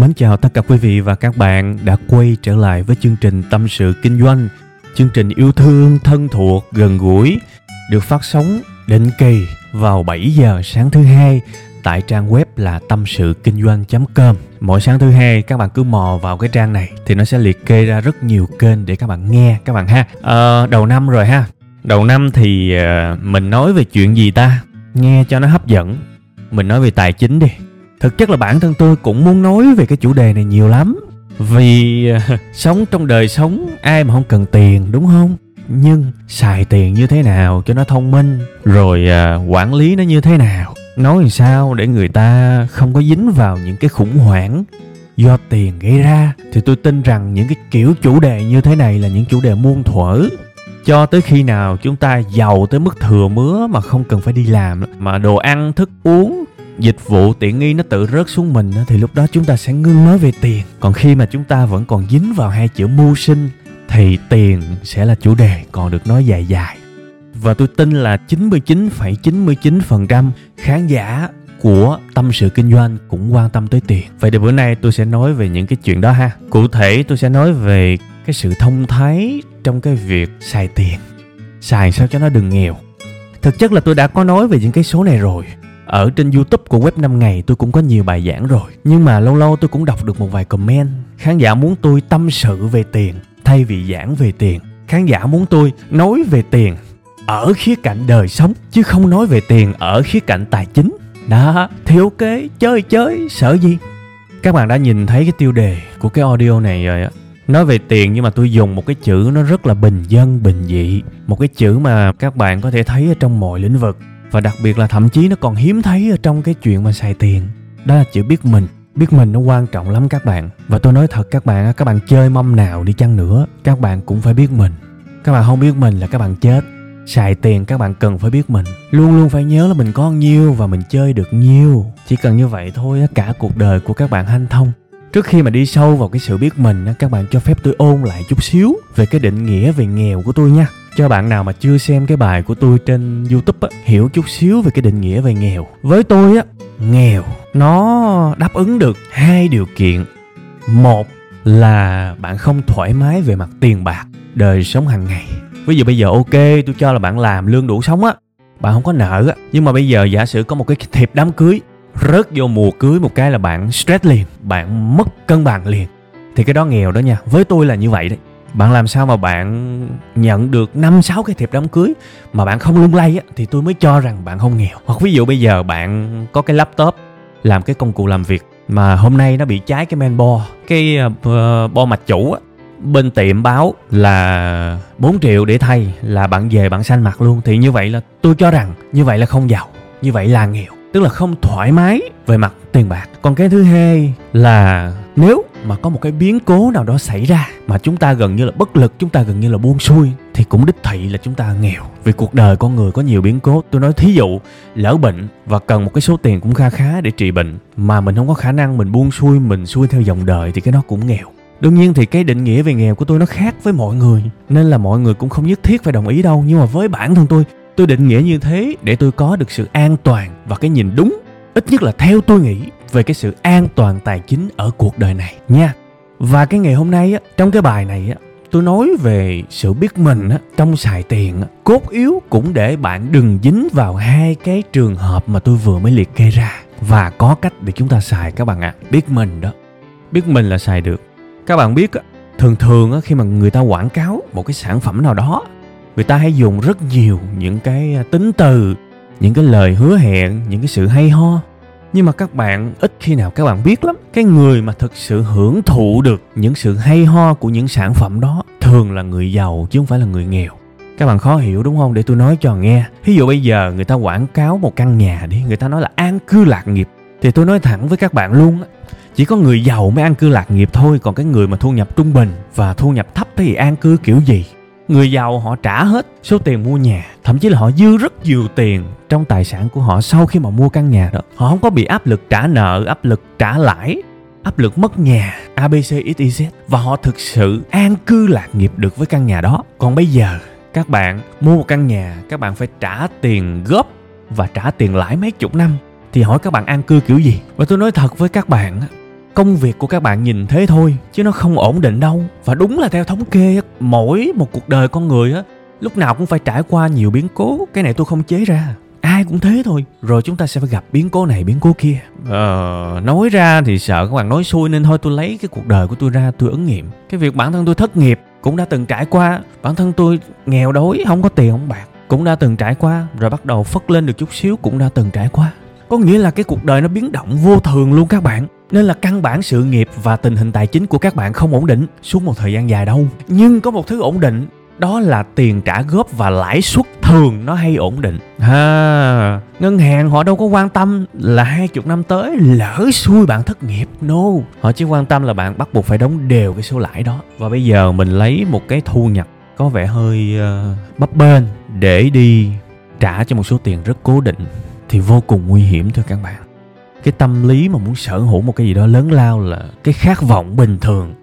Mến chào tất cả quý vị và các bạn đã quay trở lại với chương trình Tâm sự Kinh doanh. Chương trình yêu thương, thân thuộc, gần gũi được phát sóng định kỳ vào 7 giờ sáng thứ hai tại trang web là tâm sự kinh doanh.com. Mỗi sáng thứ hai các bạn cứ mò vào cái trang này thì nó sẽ liệt kê ra rất nhiều kênh để các bạn nghe các bạn ha. À, đầu năm rồi ha. Đầu năm thì ờ, mình nói về chuyện gì ta? Nghe cho nó hấp dẫn. Mình nói về tài chính đi thực chất là bản thân tôi cũng muốn nói về cái chủ đề này nhiều lắm. Vì ờ, sống trong đời sống ai mà không cần tiền đúng không? Nhưng xài tiền như thế nào cho nó thông minh rồi à, quản lý nó như thế nào? Nói làm sao để người ta không có dính vào những cái khủng hoảng do tiền gây ra? Thì tôi tin rằng những cái kiểu chủ đề như thế này là những chủ đề muôn thuở. Cho tới khi nào chúng ta giàu tới mức thừa mứa mà không cần phải đi làm mà đồ ăn thức uống dịch vụ tiện nghi nó tự rớt xuống mình thì lúc đó chúng ta sẽ ngưng nói về tiền còn khi mà chúng ta vẫn còn dính vào hai chữ mưu sinh thì tiền sẽ là chủ đề còn được nói dài dài và tôi tin là 99,99% khán giả của tâm sự kinh doanh cũng quan tâm tới tiền. Vậy thì bữa nay tôi sẽ nói về những cái chuyện đó ha. Cụ thể tôi sẽ nói về cái sự thông thái trong cái việc xài tiền. Xài sao cho nó đừng nghèo. Thực chất là tôi đã có nói về những cái số này rồi ở trên youtube của web 5 ngày tôi cũng có nhiều bài giảng rồi. Nhưng mà lâu lâu tôi cũng đọc được một vài comment. Khán giả muốn tôi tâm sự về tiền, thay vì giảng về tiền. Khán giả muốn tôi nói về tiền, ở khía cạnh đời sống, chứ không nói về tiền ở khía cạnh tài chính. Đó thì ok chơi chơi, sợ gì? Các bạn đã nhìn thấy cái tiêu đề của cái audio này rồi á. Nói về tiền nhưng mà tôi dùng một cái chữ nó rất là bình dân, bình dị. Một cái chữ mà các bạn có thể thấy ở trong mọi lĩnh vực và đặc biệt là thậm chí nó còn hiếm thấy ở trong cái chuyện mà xài tiền. Đó là chữ biết mình. Biết mình nó quan trọng lắm các bạn. Và tôi nói thật các bạn các bạn chơi mâm nào đi chăng nữa, các bạn cũng phải biết mình. Các bạn không biết mình là các bạn chết. Xài tiền các bạn cần phải biết mình. Luôn luôn phải nhớ là mình có nhiêu và mình chơi được nhiêu. Chỉ cần như vậy thôi cả cuộc đời của các bạn hanh thông. Trước khi mà đi sâu vào cái sự biết mình các bạn cho phép tôi ôn lại chút xíu về cái định nghĩa về nghèo của tôi nha cho bạn nào mà chưa xem cái bài của tôi trên youtube á, hiểu chút xíu về cái định nghĩa về nghèo. Với tôi á nghèo nó đáp ứng được hai điều kiện. Một là bạn không thoải mái về mặt tiền bạc đời sống hàng ngày. Ví dụ bây giờ ok tôi cho là bạn làm lương đủ sống á bạn không có nợ á. Nhưng mà bây giờ giả sử có một cái thiệp đám cưới rớt vô mùa cưới một cái là bạn stress liền bạn mất cân bằng liền. Thì cái đó nghèo đó nha với tôi là như vậy đấy bạn làm sao mà bạn nhận được năm sáu cái thiệp đám cưới mà bạn không lung lay á thì tôi mới cho rằng bạn không nghèo. Hoặc ví dụ bây giờ bạn có cái laptop làm cái công cụ làm việc mà hôm nay nó bị cháy cái men bo cái uh, bo mạch chủ á bên tiệm báo là 4 triệu để thay là bạn về bạn xanh mặt luôn. Thì như vậy là tôi cho rằng như vậy là không giàu như vậy là nghèo. Tức là không thoải mái về mặt tiền bạc. Còn cái thứ hai là nếu mà có một cái biến cố nào đó xảy ra mà chúng ta gần như là bất lực, chúng ta gần như là buông xuôi, thì cũng đích thị là chúng ta nghèo. Vì cuộc đời con người có nhiều biến cố. Tôi nói thí dụ, lỡ bệnh và cần một cái số tiền cũng kha khá để trị bệnh, mà mình không có khả năng mình buông xuôi, mình xuôi theo dòng đời thì cái nó cũng nghèo. Đương nhiên thì cái định nghĩa về nghèo của tôi nó khác với mọi người, nên là mọi người cũng không nhất thiết phải đồng ý đâu. Nhưng mà với bản thân tôi tôi định nghĩa như thế để tôi có được sự an toàn và cái nhìn đúng, ít nhất là theo tôi nghĩ về cái sự an toàn tài chính ở cuộc đời này nha. Và cái ngày hôm nay á trong cái bài này á tôi nói về sự biết mình á trong xài tiền á cốt yếu cũng để bạn đừng dính vào hai cái trường hợp mà tôi vừa mới liệt kê ra. Và có cách để chúng ta xài các bạn ạ. À. biết mình đó. Biết mình là xài được. Các bạn biết á thường thường á, khi mà người ta quảng cáo một cái sản phẩm nào đó người ta hay dùng rất nhiều những cái à, tính từ những cái lời hứa hẹn những cái sự hay ho nhưng mà các bạn, ít khi nào các bạn biết lắm, cái người mà thực sự hưởng thụ được những sự hay ho của những sản phẩm đó thường là người giàu chứ không phải là người nghèo. Các bạn khó hiểu đúng không? Để tôi nói cho nghe. Ví dụ bây giờ người ta quảng cáo một căn nhà đi, người ta nói là an cư lạc nghiệp. Thì tôi nói thẳng với các bạn luôn chỉ có người giàu mới an cư lạc nghiệp thôi, còn cái người mà thu nhập trung bình và thu nhập thấp thì an cư kiểu gì? Người giàu họ trả hết số tiền mua nhà, thậm chí là họ dư rất nhiều tiền trong tài sản của họ sau khi mà mua căn nhà đó. Họ không có bị áp lực trả nợ, áp lực trả lãi, áp lực mất nhà abc xyz và họ thực sự an cư lạc nghiệp được với căn nhà đó. Còn bây giờ, các bạn mua một căn nhà, các bạn phải trả tiền góp và trả tiền lãi mấy chục năm. Thì hỏi các bạn an cư kiểu gì? Và tôi nói thật với các bạn công việc của các bạn nhìn thế thôi chứ nó không ổn định đâu. Và đúng là theo thống kê mỗi một cuộc đời con người á lúc nào cũng phải trải qua nhiều biến cố. Cái này tôi không chế ra ai cũng thế thôi. Rồi chúng ta sẽ phải gặp biến cố này biến cố kia. Ờ, nói ra thì sợ các bạn nói xui nên thôi tôi lấy cái cuộc đời của tôi ra tôi ứng nghiệm. Cái việc bản thân tôi thất nghiệp cũng đã từng trải qua. Bản thân tôi nghèo đói không có tiền không bạc cũng đã từng trải qua. Rồi bắt đầu phất lên được chút xíu cũng đã từng trải qua. Có nghĩa là cái cuộc đời nó biến động vô thường luôn các bạn nên là căn bản sự nghiệp và tình hình tài chính của các bạn không ổn định suốt một thời gian dài đâu. Nhưng có một thứ ổn định đó là tiền trả góp và lãi suất thường nó hay ổn định. Ha ngân hàng họ đâu có quan tâm là hai chục năm tới lỡ xui bạn thất nghiệp no. Họ chỉ quan tâm là bạn bắt buộc phải đóng đều cái số lãi đó. Và bây giờ mình lấy một cái thu nhập có vẻ hơi uh, bấp bênh để đi trả cho một số tiền rất cố định thì vô cùng nguy hiểm thưa các bạn cái tâm lý mà muốn sở hữu một cái gì đó lớn lao là cái khát vọng bình thường.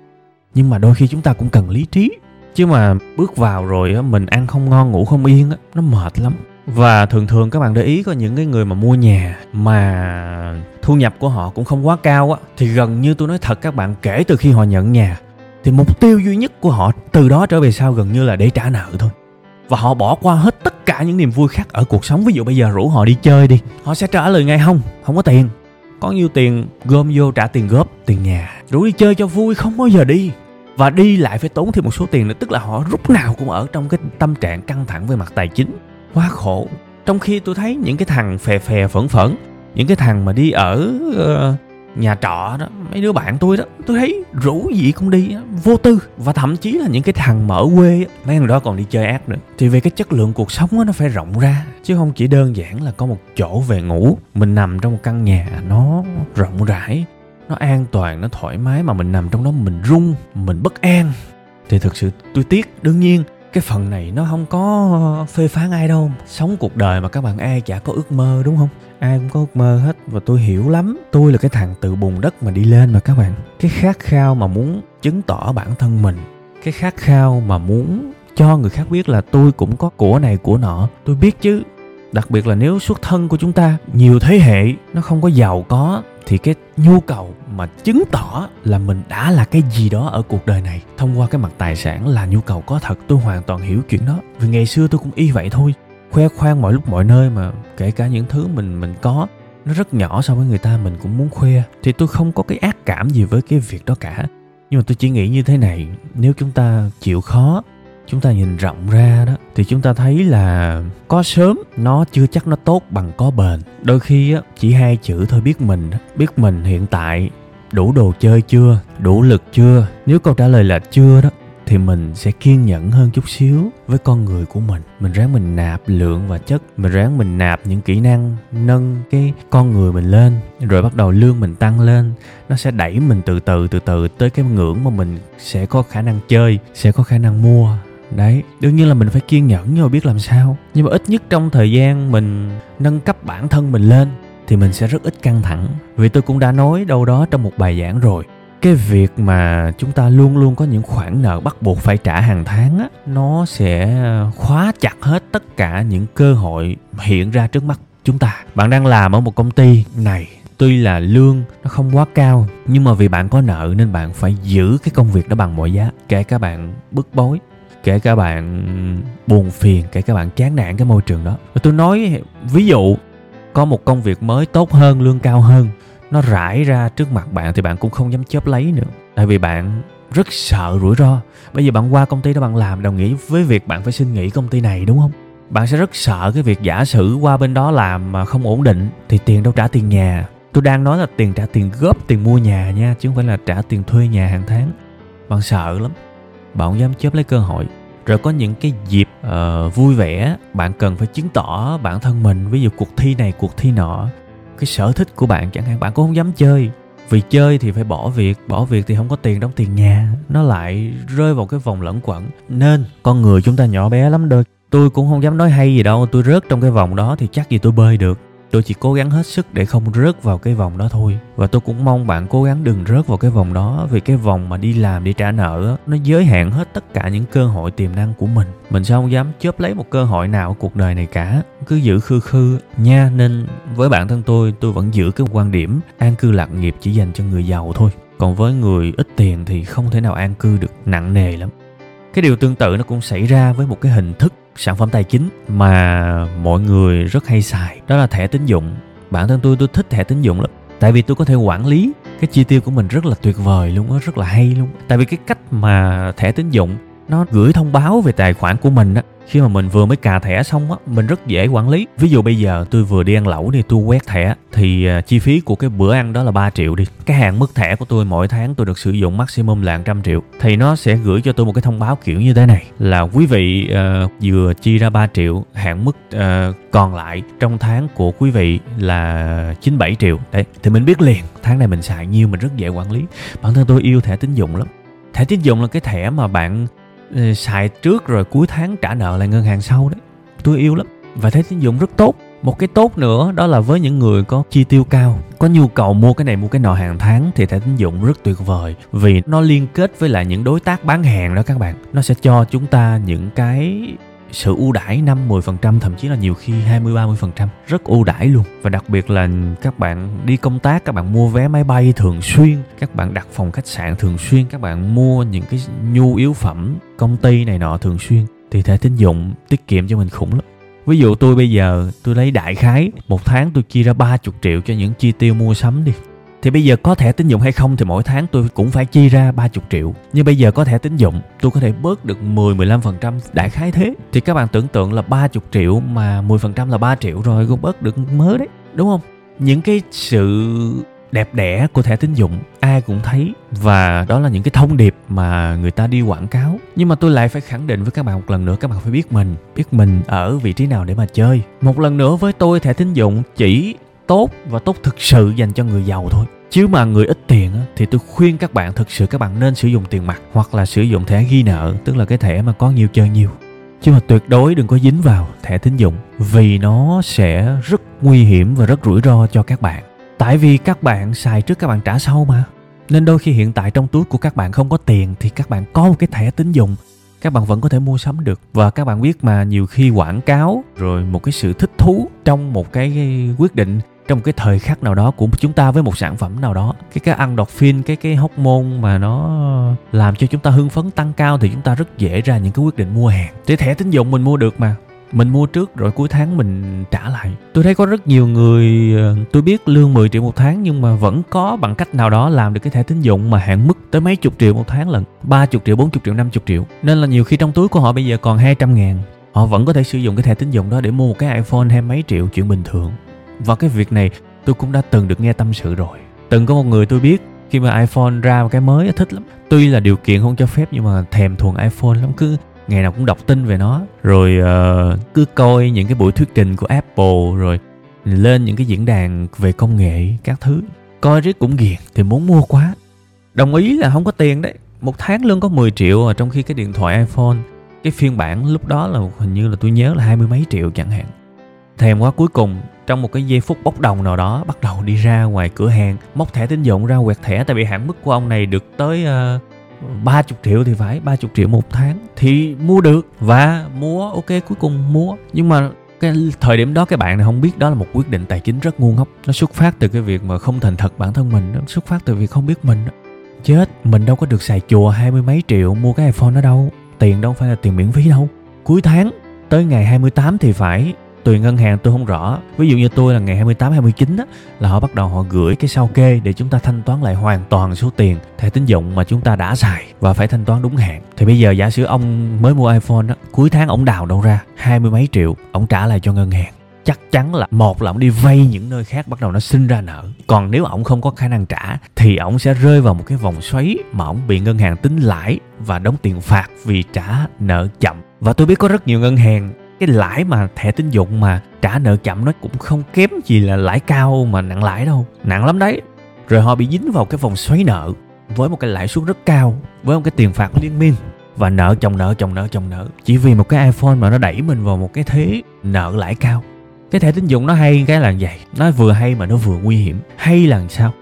Nhưng mà đôi khi chúng ta cũng cần lý trí. Chứ mà bước vào rồi á, mình ăn không ngon, ngủ không yên á, nó mệt lắm. Và thường thường các bạn để ý có những cái người mà mua nhà mà thu nhập của họ cũng không quá cao á, thì gần như tôi nói thật các bạn, kể từ khi họ nhận nhà, thì mục tiêu duy nhất của họ từ đó trở về sau gần như là để trả nợ thôi. Và họ bỏ qua hết tất cả những niềm vui khác ở cuộc sống. Ví dụ bây giờ rủ họ đi chơi đi, họ sẽ trả lời ngay, không không có tiền có nhiêu tiền gom vô trả tiền góp tiền nhà. Rủ đi chơi cho vui không bao giờ đi. Và đi lại phải tốn thêm một số tiền nữa tức là họ lúc nào cũng ở trong cái tâm trạng căng thẳng về mặt tài chính. Quá khổ. Trong khi tôi thấy những cái thằng phè phè phẫn phẫn những cái thằng mà đi ở uh, nhà trọ đó, mấy đứa bạn tôi đó, tôi thấy rủ gì cũng đi vô tư. Và thậm chí là những cái thằng mở quê mấy thằng đó còn đi chơi ác nữa. Thì về cái chất lượng cuộc sống nó phải rộng ra, chứ không chỉ đơn giản là có một chỗ về ngủ. Mình nằm trong một căn nhà, nó rộng rãi, nó an toàn, nó thoải mái, mà mình nằm trong đó mình run, mình bất an. Thì thực sự tôi tiếc. Đương nhiên, cái phần này nó không có phê phán ai đâu. Sống cuộc đời mà các bạn ai chả có ước mơ, đúng không? Ai cũng có ước mơ hết và tôi hiểu lắm. Tôi là cái thằng từ bùn đất mà đi lên mà các bạn. Cái khát khao mà muốn chứng tỏ bản thân mình. Cái khát khao mà muốn cho người khác biết là tôi cũng có của này, của nọ. Tôi biết chứ. Đặc biệt là nếu xuất thân của chúng ta, nhiều thế hệ, nó không có giàu có, thì cái nhu cầu mà chứng tỏ là mình đã là cái gì đó ở cuộc đời này, thông qua cái mặt tài sản là nhu cầu có thật. Tôi hoàn toàn hiểu chuyện đó. Vì ngày xưa tôi cũng y vậy thôi khoe khoang mọi lúc mọi nơi mà kể cả những thứ mình mình có, nó rất nhỏ so với người ta mình cũng muốn khoe. Thì tôi không có cái ác cảm gì với cái việc đó cả. Nhưng mà tôi chỉ nghĩ như thế này, nếu chúng ta chịu khó, chúng ta nhìn rộng ra đó, thì chúng ta thấy là có sớm, nó chưa chắc nó tốt bằng có bền. Đôi khi á, chỉ hai chữ thôi biết mình biết mình hiện tại đủ đồ chơi chưa, đủ lực chưa. Nếu câu trả lời là chưa đó thì mình sẽ kiên nhẫn hơn chút xíu với con người của mình. Mình ráng mình nạp lượng và chất, mình ráng mình nạp những kỹ năng nâng cái con người mình lên, rồi bắt đầu lương mình tăng lên. Nó sẽ đẩy mình từ từ từ từ tới cái ngưỡng mà mình sẽ có khả năng chơi, sẽ có khả năng mua. Đấy, đương nhiên là mình phải kiên nhẫn nhưng mà biết làm sao. Nhưng mà ít nhất trong thời gian mình nâng cấp bản thân mình lên thì mình sẽ rất ít căng thẳng. Vì tôi cũng đã nói đâu đó trong một bài giảng rồi cái việc mà chúng ta luôn luôn có những khoản nợ bắt buộc phải trả hàng tháng á, nó sẽ khóa chặt hết tất cả những cơ hội hiện ra trước mắt chúng ta. Bạn đang làm ở một công ty này, tuy là lương nó không quá cao, nhưng mà vì bạn có nợ nên bạn phải giữ cái công việc đó bằng mọi giá. Kể cả bạn bức bối, kể cả bạn buồn phiền, kể cả bạn chán nản cái môi trường đó. Tôi nói, ví dụ có một công việc mới tốt hơn, lương cao hơn nó rải ra trước mặt bạn thì bạn cũng không dám chớp lấy nữa. Tại vì bạn rất sợ rủi ro. Bây giờ bạn qua công ty đó bạn làm đồng nghĩa với việc bạn phải xin nghỉ công ty này đúng không? Bạn sẽ rất sợ cái việc giả sử qua bên đó làm mà không ổn định thì tiền đâu trả tiền nhà. Tôi đang nói là tiền trả tiền góp tiền mua nhà nha chứ không phải là trả tiền thuê nhà hàng tháng. Bạn sợ lắm. Bạn không dám chớp lấy cơ hội. Rồi có những cái dịp uh, vui vẻ bạn cần phải chứng tỏ bản thân mình. Ví dụ cuộc thi này cuộc thi nọ cái sở thích của bạn, chẳng hạn bạn cũng không dám chơi. Vì chơi thì phải bỏ việc bỏ việc thì không có tiền đóng tiền nhà, nó lại rơi vào cái vòng lẫn quẩn. Nên, con người chúng ta nhỏ bé lắm đôi. Tôi cũng không dám nói hay gì đâu, tôi rớt trong cái vòng đó thì chắc gì tôi bơi được tôi chỉ cố gắng hết sức để không rớt vào cái vòng đó thôi. Và tôi cũng mong bạn cố gắng đừng rớt vào cái vòng đó, vì cái vòng mà đi làm, đi trả nợ nó giới hạn hết tất cả những cơ hội tiềm năng của mình. Mình sẽ không dám chớp lấy một cơ hội nào ở cuộc đời này cả. Cứ giữ khư khư nha, nên với bản thân tôi tôi vẫn giữ cái quan điểm an cư lạc nghiệp chỉ dành cho người giàu thôi. Còn với người ít tiền thì không thể nào an cư được, nặng nề lắm. Cái điều tương tự nó cũng xảy ra với một cái hình thức sản phẩm tài chính mà mọi người rất hay xài, đó là thẻ tín dụng. Bản thân tôi tôi thích thẻ tín dụng lắm, tại vì tôi có thể quản lý cái chi tiêu của mình rất là tuyệt vời luôn á, rất là hay luôn. Tại vì cái cách mà thẻ tín dụng nó gửi thông báo về tài khoản của mình á khi mà mình vừa mới cà thẻ xong á mình rất dễ quản lý. Ví dụ bây giờ tôi vừa đi ăn lẩu đi tôi quét thẻ thì à, chi phí của cái bữa ăn đó là 3 triệu đi. Cái hạn mức thẻ của tôi mỗi tháng tôi được sử dụng maximum là 100 triệu. Thì nó sẽ gửi cho tôi một cái thông báo kiểu như thế này là quý vị uh, vừa chi ra 3 triệu hạn mức uh, còn lại trong tháng của quý vị là 97 triệu. Đấy thì mình biết liền tháng này mình xài nhiêu mình rất dễ quản lý. Bản thân tôi yêu thẻ tín dụng lắm. Thẻ tín dụng là cái thẻ mà bạn Ờ, xài trước rồi cuối tháng trả nợ lại ngân hàng sau đấy. Tôi yêu lắm và thế tín dụng rất tốt. Một cái tốt nữa đó là với những người có chi tiêu cao, có nhu cầu mua cái này, mua cái nọ hàng tháng thì thẻ tín dụng rất tuyệt vời vì nó liên kết với lại những đối tác bán hàng đó các bạn. Nó sẽ cho chúng ta những cái sự ưu đãi 5 10% thậm chí là nhiều khi 20 30% rất ưu đãi luôn. Và đặc biệt là các bạn đi công tác, các bạn mua vé máy bay thường xuyên, các bạn đặt phòng khách sạn thường xuyên, các bạn mua những cái nhu yếu phẩm, công ty này nọ thường xuyên, thì thẻ tín dụng tiết kiệm cho mình khủng lắm. Ví dụ tôi bây giờ tôi lấy đại khái, một tháng tôi chia ra 30 triệu cho những chi tiêu mua sắm đi thì bây giờ có thẻ tín dụng hay không thì mỗi tháng tôi cũng phải chi ra 30 triệu. Nhưng bây giờ có thẻ tín dụng, tôi có thể bớt được 10-15% đại khái thế. Thì các bạn tưởng tượng là 30 triệu mà 10% là 3 triệu rồi, cũng bớt được mớ đấy. Đúng không? Những cái sự đẹp đẽ của thẻ tín dụng ai cũng thấy và đó là những cái thông điệp mà người ta đi quảng cáo nhưng mà tôi lại phải khẳng định với các bạn một lần nữa các bạn phải biết mình biết mình ở vị trí nào để mà chơi một lần nữa với tôi thẻ tín dụng chỉ tốt và tốt thực sự dành cho người giàu thôi chứ mà người ít tiền thì tôi khuyên các bạn thực sự các bạn nên sử dụng tiền mặt hoặc là sử dụng thẻ ghi nợ, tức là cái thẻ mà có nhiều chơi nhiều. Chứ mà tuyệt đối đừng có dính vào thẻ tín dụng, vì nó sẽ rất nguy hiểm và rất rủi ro cho các bạn. Tại vì các bạn xài trước các bạn trả sau mà. Nên đôi khi hiện tại trong túi của các bạn không có tiền thì các bạn có một cái thẻ tín dụng. Các bạn vẫn có thể mua sắm được. Và các bạn biết mà, nhiều khi quảng cáo, rồi một cái sự thích thú trong một cái quyết định trong một cái thời khắc nào đó của chúng ta với một sản phẩm nào đó, cái cái ăn đọc phim, cái cái hóc môn mà nó làm cho chúng ta hưng phấn tăng cao thì chúng ta rất dễ ra những cái quyết định mua hàng. Thì thẻ tín dụng mình mua được mà. Mình mua trước rồi cuối tháng mình trả lại. Tôi thấy có rất nhiều người ờ, tôi biết lương 10 triệu một tháng nhưng mà vẫn có bằng cách nào đó làm được cái thẻ tín dụng mà hạn mức tới mấy chục triệu một tháng lần 30 triệu 40 triệu 50 triệu. Nên là nhiều khi trong túi của họ bây giờ còn 200 ngàn. Họ vẫn có thể sử dụng cái thẻ tín dụng đó để mua một cái iPhone hay mấy triệu chuyện bình thường và cái việc này tôi cũng đã từng được nghe tâm sự rồi. Từng có một người tôi biết khi mà iPhone ra một cái mới thích lắm. Tuy là điều kiện không cho phép nhưng mà thèm thuồng iPhone lắm cứ ngày nào cũng đọc tin về nó. Rồi uh, cứ coi những cái buổi thuyết trình của Apple rồi lên những cái diễn đàn về công nghệ các thứ. Coi riết cũng ghiền thì muốn mua quá. Đồng ý là không có tiền đấy. Một tháng lương có 10 triệu à trong khi cái điện thoại iPhone cái phiên bản lúc đó là hình như là tôi nhớ là hai mươi mấy triệu chẳng hạn thèm quá cuối cùng trong một cái giây phút bốc đồng nào đó bắt đầu đi ra ngoài cửa hàng móc thẻ tín dụng ra quẹt thẻ tại vì hạn mức của ông này được tới ờ, uh, 30 triệu thì phải 30 triệu một tháng thì mua được và mua ok cuối cùng mua. Nhưng mà cái thời điểm đó các bạn này không biết đó là một quyết định tài chính rất ngu ngốc. Nó xuất phát từ cái việc mà không thành thật bản thân mình nó xuất phát từ việc không biết mình. Chết mình đâu có được xài chùa hai mươi mấy triệu mua cái iphone đó đâu. Tiền đâu phải là tiền miễn phí đâu. Cuối tháng tới ngày 28 thì phải tùy ngân hàng, tôi không rõ. Ví dụ như tôi là ngày 28 29 á, là họ bắt đầu họ gửi cái sao kê để chúng ta thanh toán lại hoàn toàn số tiền thẻ tín dụng mà chúng ta đã xài và phải thanh toán đúng hạn. Thì bây giờ giả sử ông mới mua iPhone á, cuối tháng ông đào đâu ra hai mươi mấy triệu, ông trả lại cho ngân hàng. Chắc chắn là một là ông đi vay những nơi khác bắt đầu nó sinh ra nợ. Còn nếu ổng không có khả năng trả thì ổng sẽ rơi vào một cái vòng xoáy mà ổng bị ngân hàng tính lãi và đóng tiền phạt vì trả nợ chậm. Và tôi biết có rất nhiều ngân hàng cái lãi mà thẻ tín dụng mà trả nợ chậm nó cũng không kém gì là lãi cao mà nặng lãi đâu. Nặng lắm đấy. Rồi họ bị dính vào cái vòng xoáy nợ với một cái lãi suất rất cao, với một cái tiền phạt liên miên. Và nợ, chồng nợ chồng nợ chồng nợ. Chỉ vì một cái iPhone mà nó đẩy mình vào một cái thế nợ lãi cao. Cái thẻ tín dụng nó hay cái là vậy. Nó vừa hay mà nó vừa nguy hiểm. Hay là sao?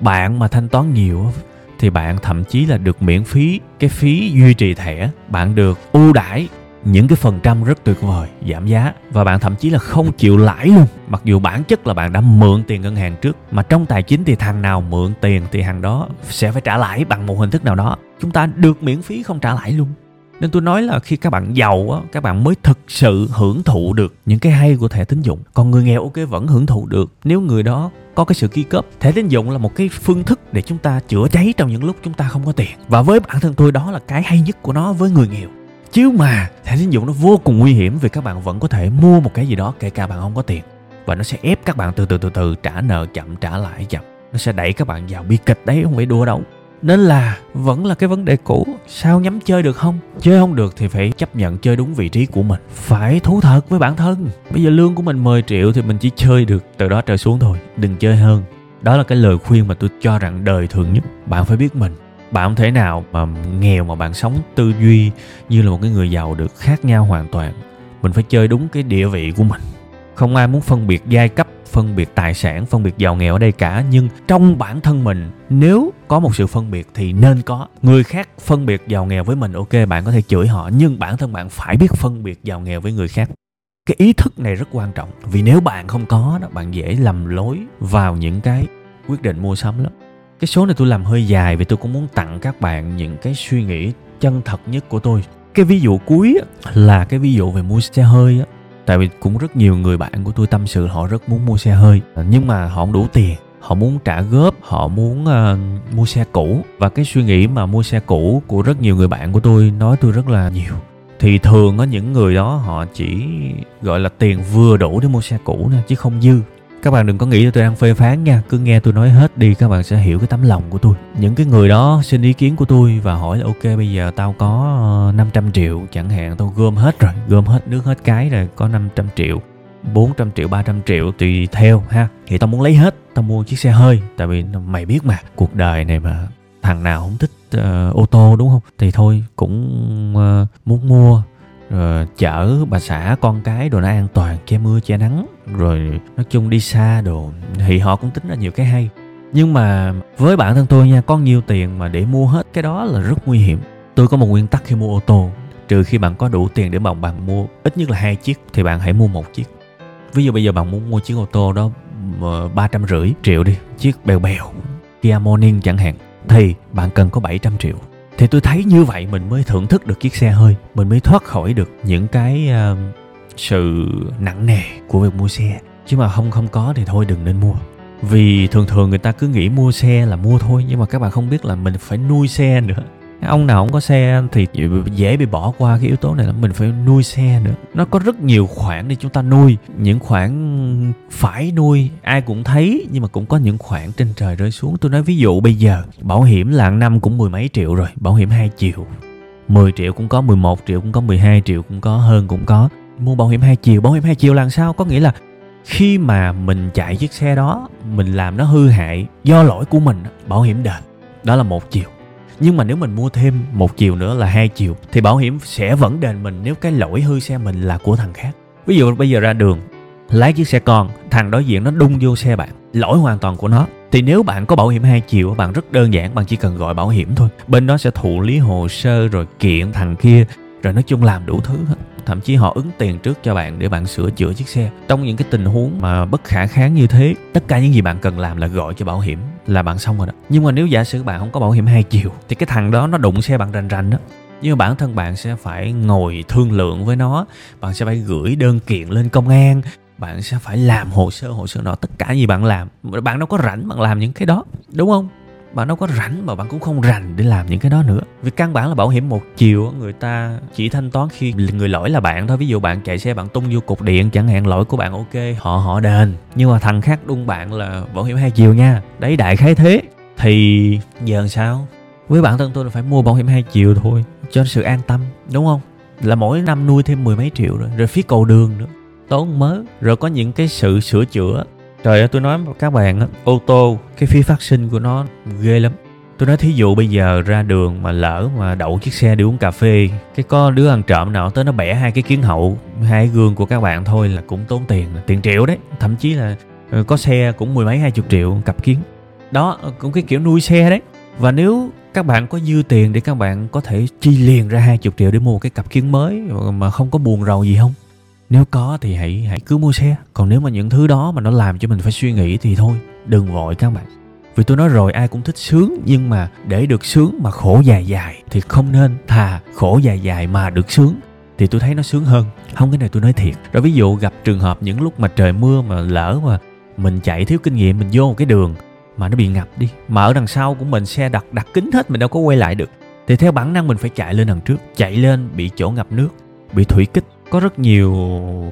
Bạn mà thanh toán nhiều thì bạn thậm chí là được miễn phí cái phí duy trì thẻ. Bạn được ưu đãi những cái phần trăm rất tuyệt vời, giảm giá. Và bạn thậm chí là không chịu lãi luôn. Mặc dù bản chất là bạn đã mượn tiền ngân hàng trước, mà trong tài chính thì thằng nào mượn tiền thì thằng đó sẽ phải trả lãi bằng một hình thức nào đó. Chúng ta được miễn phí không trả lãi luôn. Nên tôi nói là khi các bạn giàu á, các bạn mới thực sự hưởng thụ được những cái hay của thẻ tín dụng. Còn người nghèo, ok, vẫn hưởng thụ được. Nếu người đó có cái sự ký cấp thẻ tín dụng là một cái phương thức để chúng ta chữa cháy trong những lúc chúng ta không có tiền. Và với bản thân tôi, đó là cái hay nhất của nó với người nghèo chứ mà thẻ tín dụng nó vô cùng nguy hiểm vì các bạn vẫn có thể mua một cái gì đó, kể cả bạn không có tiền. Và nó sẽ ép các bạn từ từ từ từ trả nợ chậm, trả lãi chậm. Nó sẽ đẩy các bạn vào bi kịch đấy, không phải đùa đâu. Nên là vẫn là cái vấn đề cũ. Sao nhắm chơi được không? Chơi không được thì phải chấp nhận chơi đúng vị trí của mình. Phải thú thật với bản thân. Bây giờ lương của mình 10 triệu thì mình chỉ chơi được từ đó trở xuống thôi. Đừng chơi hơn. Đó là cái lời khuyên mà tôi cho rằng đời thường nhất. Bạn phải biết mình bạn không thể nào mà nghèo mà bạn sống tư duy như là một cái người giàu được khác nhau hoàn toàn. Mình phải chơi đúng cái địa vị của mình. Không ai muốn phân biệt giai cấp, phân biệt tài sản, phân biệt giàu nghèo ở đây cả, nhưng trong bản thân mình, nếu có một sự phân biệt thì nên có. Người khác phân biệt giàu nghèo với mình, ok, bạn có thể chửi họ, nhưng bản thân bạn phải biết phân biệt giàu nghèo với người khác. Cái ý thức này rất quan trọng, vì nếu bạn không có đó, bạn dễ lầm lối vào những cái quyết định mua sắm lắm cái số này tôi làm hơi dài vì tôi cũng muốn tặng các bạn những cái suy nghĩ chân thật nhất của tôi. Cái ví dụ cuối là cái ví dụ về mua xe hơi á. Tại vì cũng rất nhiều người bạn của tôi tâm sự họ rất muốn mua xe hơi. Nhưng mà họ không đủ tiền họ muốn trả góp họ muốn uh, mua xe cũ. Và cái suy nghĩ mà mua xe cũ của rất nhiều người bạn của tôi nói tôi rất là nhiều. Thì thường á những người đó họ chỉ gọi là tiền vừa đủ để mua xe cũ nè chứ không dư các bạn đừng có nghĩ là tôi đang phê phán nha. Cứ nghe tôi nói hết đi các bạn sẽ hiểu cái tấm lòng của tôi. Những cái người đó xin ý kiến của tôi và hỏi là ok bây giờ tao có ờ, 500 triệu chẳng hạn tao gom hết rồi gom hết nước hết cái rồi có 500 triệu 400 triệu 300 triệu tùy theo ha. Thì tao muốn lấy hết tao mua chiếc xe hơi tại vì mày biết mà cuộc đời này mà thằng nào không thích uh, ô tô đúng không? Thì thôi cũng uh, muốn mua rồi chở bà xã, con cái đồ nó an toàn, che mưa, che nắng, rồi nói chung đi xa đồ, thì họ cũng tính ra nhiều cái hay. Nhưng mà với bản thân tôi nha, có nhiều tiền mà để mua hết cái đó là rất nguy hiểm. Tôi có một nguyên tắc khi mua ô tô, trừ khi bạn có đủ tiền để mà bạn mua ít nhất là hai chiếc thì bạn hãy mua một chiếc. Ví dụ bây giờ bạn muốn mua chiếc ô tô đó ờ, ba trăm rưỡi triệu đi, chiếc bèo bèo, Kia Morning chẳng hạn, thì bạn cần có 700 triệu thì tôi thấy như vậy mình mới thưởng thức được chiếc xe hơi. Mình mới thoát khỏi được những cái uh, sự nặng nề của việc mua xe. Chứ mà không không có thì thôi đừng nên mua. Vì thường thường người ta cứ nghĩ mua xe là mua thôi nhưng mà các bạn không biết là mình phải nuôi xe nữa ông nào không có xe thì dễ bị bỏ qua cái yếu tố này là mình phải nuôi xe nữa. Nó có rất nhiều khoản để chúng ta nuôi. Những khoản phải nuôi, ai cũng thấy, nhưng mà cũng có những khoản trên trời rơi xuống. Tôi nói ví dụ bây giờ, bảo hiểm là năm cũng mười mấy triệu rồi, bảo hiểm 2 triệu. 10 triệu cũng có 11 triệu cũng có 12 triệu cũng có, hơn cũng có. Mua bảo hiểm 2 triệu, bảo hiểm 2 triệu là sao? Có nghĩa là khi mà mình chạy chiếc xe đó, mình làm nó hư hại do lỗi của mình, bảo hiểm đền. Đó là một chiều nhưng mà nếu mình mua thêm một chiều nữa là hai chiều, thì bảo hiểm sẽ vẫn đền mình nếu cái lỗi hư xe mình là của thằng khác. Ví dụ bây giờ ra đường, lái chiếc xe con, thằng đối diện nó đung vô xe bạn, lỗi hoàn toàn của nó. Thì nếu bạn có bảo hiểm hai chiều, bạn rất đơn giản, bạn chỉ cần gọi bảo hiểm thôi. Bên đó sẽ thụ lý hồ sơ rồi kiện thằng kia, rồi nói chung làm đủ thứ hết thậm chí họ ứng tiền trước cho bạn để bạn sửa chữa chiếc xe. Trong những cái tình huống mà bất khả kháng như thế, tất cả những gì bạn cần làm là gọi cho bảo hiểm là bạn xong rồi đó. Nhưng mà nếu giả sử bạn không có bảo hiểm hai chiều, thì cái thằng đó nó đụng xe bạn rành rành đó. Nhưng mà bản thân bạn sẽ phải ngồi thương lượng với nó, bạn sẽ phải gửi đơn kiện lên công an, bạn sẽ phải làm hồ sơ hồ sơ nọ, tất cả gì bạn làm. Bạn đâu có rảnh bạn làm những cái đó, đúng không? Bạn đâu có rảnh mà bạn cũng không rành để làm những cái đó nữa. Vì căn bản là bảo hiểm một chiều người ta chỉ thanh toán khi người lỗi là bạn thôi. Ví dụ bạn chạy xe, bạn tung vô cục điện, chẳng hạn, lỗi của bạn ok, họ họ đền. Nhưng mà thằng khác đung bạn là bảo hiểm hai chiều nha. Đấy, đại khái thế. Thì giờ sao? Với bản thân tôi là phải mua bảo hiểm hai chiều thôi, cho sự an tâm, đúng không? Là mỗi năm nuôi thêm mười mấy triệu rồi rồi phí cầu đường nữa. Tốn mớ. Rồi có những cái sự sửa chữa trời ơi, tôi nói các bạn á, ô tô, cái phí phát sinh của nó ghê lắm. Tôi nói thí dụ bây giờ ra đường mà lỡ mà đậu chiếc xe đi uống cà phê, cái có đứa ăn trộm nào tới nó bẻ hai cái kiến hậu, hai gương của các bạn thôi là cũng tốn tiền tiền triệu đấy. Thậm chí là ờ, có xe cũng mười mấy, hai chục triệu cặp kiến. Đó, cũng cái kiểu nuôi xe đấy. Và nếu các bạn có dư tiền để các bạn có thể chi liền ra hai chục triệu để mua cái cặp kiến mới mà không có buồn rầu gì không? Nếu có thì hãy hãy cứ mua xe. Còn nếu mà những thứ đó mà nó làm cho mình phải suy nghĩ thì thôi, đừng vội các bạn. Vì tôi nói rồi, ai cũng thích sướng, nhưng mà để được sướng mà khổ dài dài thì không nên thà khổ dài dài mà được sướng. Thì tôi thấy nó sướng hơn. Không, cái này tôi nói thiệt. Rồi ví dụ gặp trường hợp những lúc mà trời mưa mà lỡ mà mình chạy thiếu kinh nghiệm, mình vô một cái đường mà nó bị ngập đi, mà ở đằng sau của mình xe đặt đặt kính hết, mình đâu có quay lại được. Thì theo bản năng mình phải chạy lên đằng trước, chạy lên bị chỗ ngập nước, bị thủy kích có rất nhiều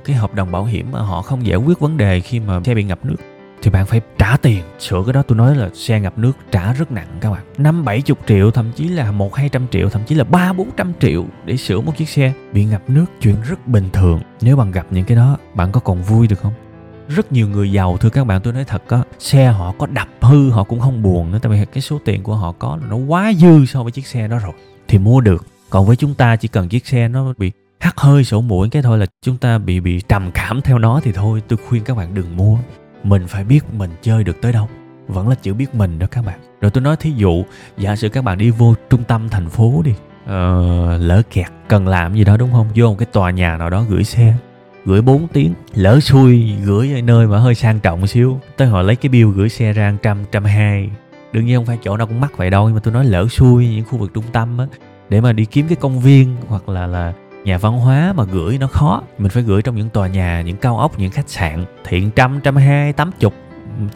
cái hợp đồng bảo hiểm mà họ không giải quyết vấn đề khi mà xe bị ngập nước. Thì bạn phải trả tiền. Sửa cái đó tôi nói là xe ngập nước trả rất nặng các bạn. Năm bảy chục triệu, thậm chí là một, hai trăm triệu, thậm chí là ba, bốn trăm triệu để sửa một chiếc xe bị ngập nước, chuyện rất bình thường. Nếu bạn gặp những cái đó, bạn có còn vui được không? Rất nhiều người giàu, thưa các bạn, tôi nói thật á, xe họ có đập hư, họ cũng không buồn nữa, tại vì cái số tiền của họ có là nó quá dư so với chiếc xe đó rồi. Thì mua được. Còn với chúng ta, chỉ cần chiếc xe nó bị hắt hơi sổ mũi cái thôi là chúng ta bị bị trầm cảm theo nó thì thôi. Tôi khuyên các bạn đừng mua. Mình phải biết mình chơi được tới đâu. Vẫn là chữ biết mình đó các bạn. Rồi tôi nói thí dụ giả sử các bạn đi vô trung tâm thành phố đi ờ, lỡ kẹt cần làm gì đó đúng không? Vô một cái tòa nhà nào đó gửi xe gửi 4 tiếng lỡ xui gửi ở nơi mà hơi sang trọng xíu. Tới họ lấy cái bill gửi xe ra trăm trăm hai. Đương nhiên không phải chỗ nào cũng mắc vậy đâu nhưng mà tôi nói lỡ xui những khu vực trung tâm á để mà đi kiếm cái công viên hoặc là là nhà văn hóa mà gửi nó khó. Mình phải gửi trong những tòa nhà, những cao ốc, những khách sạn. Thiện trăm trăm hai, tám chục,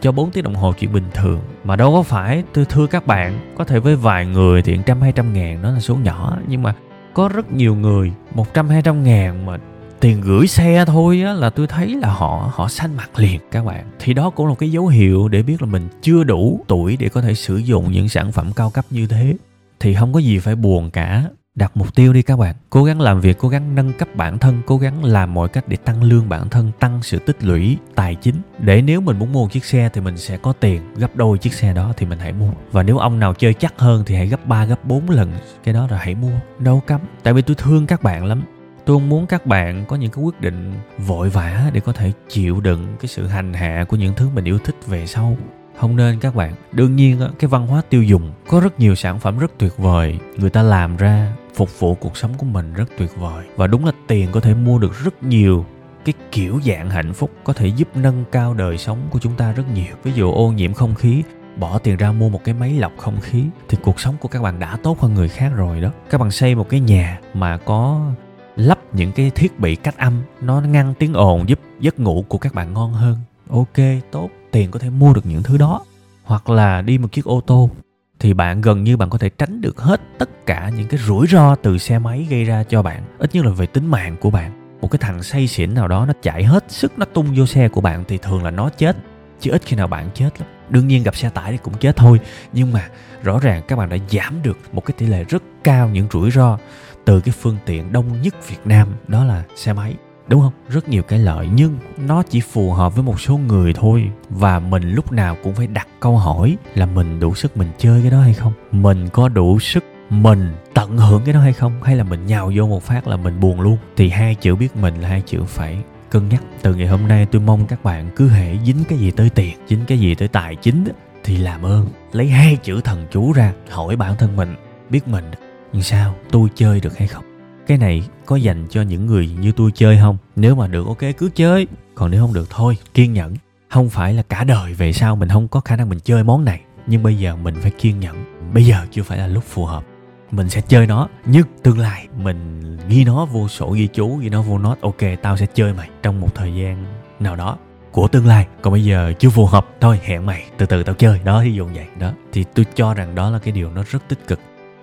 cho 4 tiếng đồng hồ chuyện bình thường. Mà đâu có phải tôi thưa các bạn, có thể với vài người thì trăm, hai trăm ngàn đó là số nhỏ. Nhưng mà có rất nhiều người, một trăm, hai trăm ngàn mà tiền gửi xe thôi á, là tôi thấy là họ họ xanh mặt liền, các bạn. Thì đó cũng là cái dấu hiệu để biết là mình chưa đủ tuổi để có thể sử dụng những sản phẩm cao cấp như thế. Thì không có gì phải buồn cả đặt mục tiêu đi các bạn. Cố gắng làm việc, cố gắng nâng cấp bản thân, cố gắng làm mọi cách để tăng lương bản thân, tăng sự tích lũy tài chính. Để nếu mình muốn mua một chiếc xe thì mình sẽ có tiền gấp đôi chiếc xe đó thì mình hãy mua. Và nếu ông nào chơi chắc hơn thì hãy gấp 3 gấp 4 lần cái đó rồi hãy mua. Đâu cấm. Tại vì tôi thương các bạn lắm. Tôi không muốn các bạn có những cái quyết định vội vã để có thể chịu đựng cái sự hành hạ của những thứ mình yêu thích về sau. Không nên các bạn. Đương nhiên cái văn hóa tiêu dùng có rất nhiều sản phẩm rất tuyệt vời người ta làm ra phục vụ cuộc sống của mình rất tuyệt vời. Và đúng là tiền có thể mua được rất nhiều cái kiểu dạng hạnh phúc, có thể giúp nâng cao đời sống của chúng ta rất nhiều. Ví dụ ô nhiễm không khí, bỏ tiền ra mua một cái máy lọc không khí, thì cuộc sống của các bạn đã tốt hơn người khác rồi đó. Các bạn xây một cái nhà mà có lắp những cái thiết bị cách âm, nó ngăn tiếng ồn giúp giấc ngủ của các bạn ngon hơn. Ok, tốt, tiền có thể mua được những thứ đó. Hoặc là đi một chiếc ô tô thì bạn gần như bạn có thể tránh được hết tất cả những cái rủi ro từ xe máy gây ra cho bạn, ít nhất là về tính mạng của bạn. Một cái thằng say xỉn nào đó, nó chạy hết sức, nó tung vô xe của bạn thì thường là nó chết. Chứ ít khi nào bạn chết lắm. Đương nhiên gặp xe tải thì cũng chết thôi. Nhưng mà rõ ràng các bạn đã giảm được một cái tỷ lệ rất cao những rủi ro từ cái phương tiện đông nhất Việt Nam, đó là xe máy đúng không? Rất nhiều cái lợi, nhưng nó chỉ phù hợp với một số người thôi. Và mình lúc nào cũng phải đặt câu hỏi là mình đủ sức mình chơi cái đó hay không? Mình có đủ sức mình tận hưởng cái đó hay không? Hay là mình nhào vô một phát là mình buồn luôn? Thì hai chữ biết mình là hai chữ phải cân nhắc. Từ ngày hôm nay tôi mong các bạn cứ hễ dính cái gì tới tiền, dính cái gì tới tài chính thì làm ơn. Lấy hai chữ thần chú ra, hỏi bản thân mình, biết mình làm sao, tôi chơi được hay không? Cái này có dành cho những người như tôi chơi không? Nếu mà được, ok, cứ chơi. Còn nếu không được, thôi, kiên nhẫn. Không phải là cả đời về sau mình không có khả năng mình chơi món này. Nhưng bây giờ mình phải kiên nhẫn. Bây giờ chưa phải là lúc phù hợp. Mình sẽ chơi nó. Nhưng tương lai, mình ghi nó vô sổ ghi chú, ghi nó vô nốt. Ok, tao sẽ chơi mày trong một thời gian nào đó. Của tương lai. Còn bây giờ chưa phù hợp. Thôi, hẹn mày. Từ từ tao chơi. Đó, ví dụ vậy. Đó. Thì tôi cho rằng đó là cái điều nó rất tích cực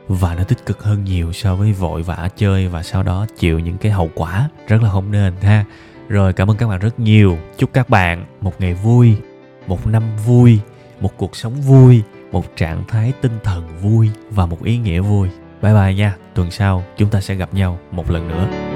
và nó tích cực hơn nhiều so với vội vã chơi và sau đó chịu những cái hậu quả rất là không nên ha. Rồi cảm ơn các bạn rất nhiều. Chúc các bạn một ngày vui, một năm vui, một cuộc sống vui, một trạng thái tinh thần vui và một ý nghĩa vui. Bye bye nha. Tuần sau chúng ta sẽ gặp nhau một lần nữa.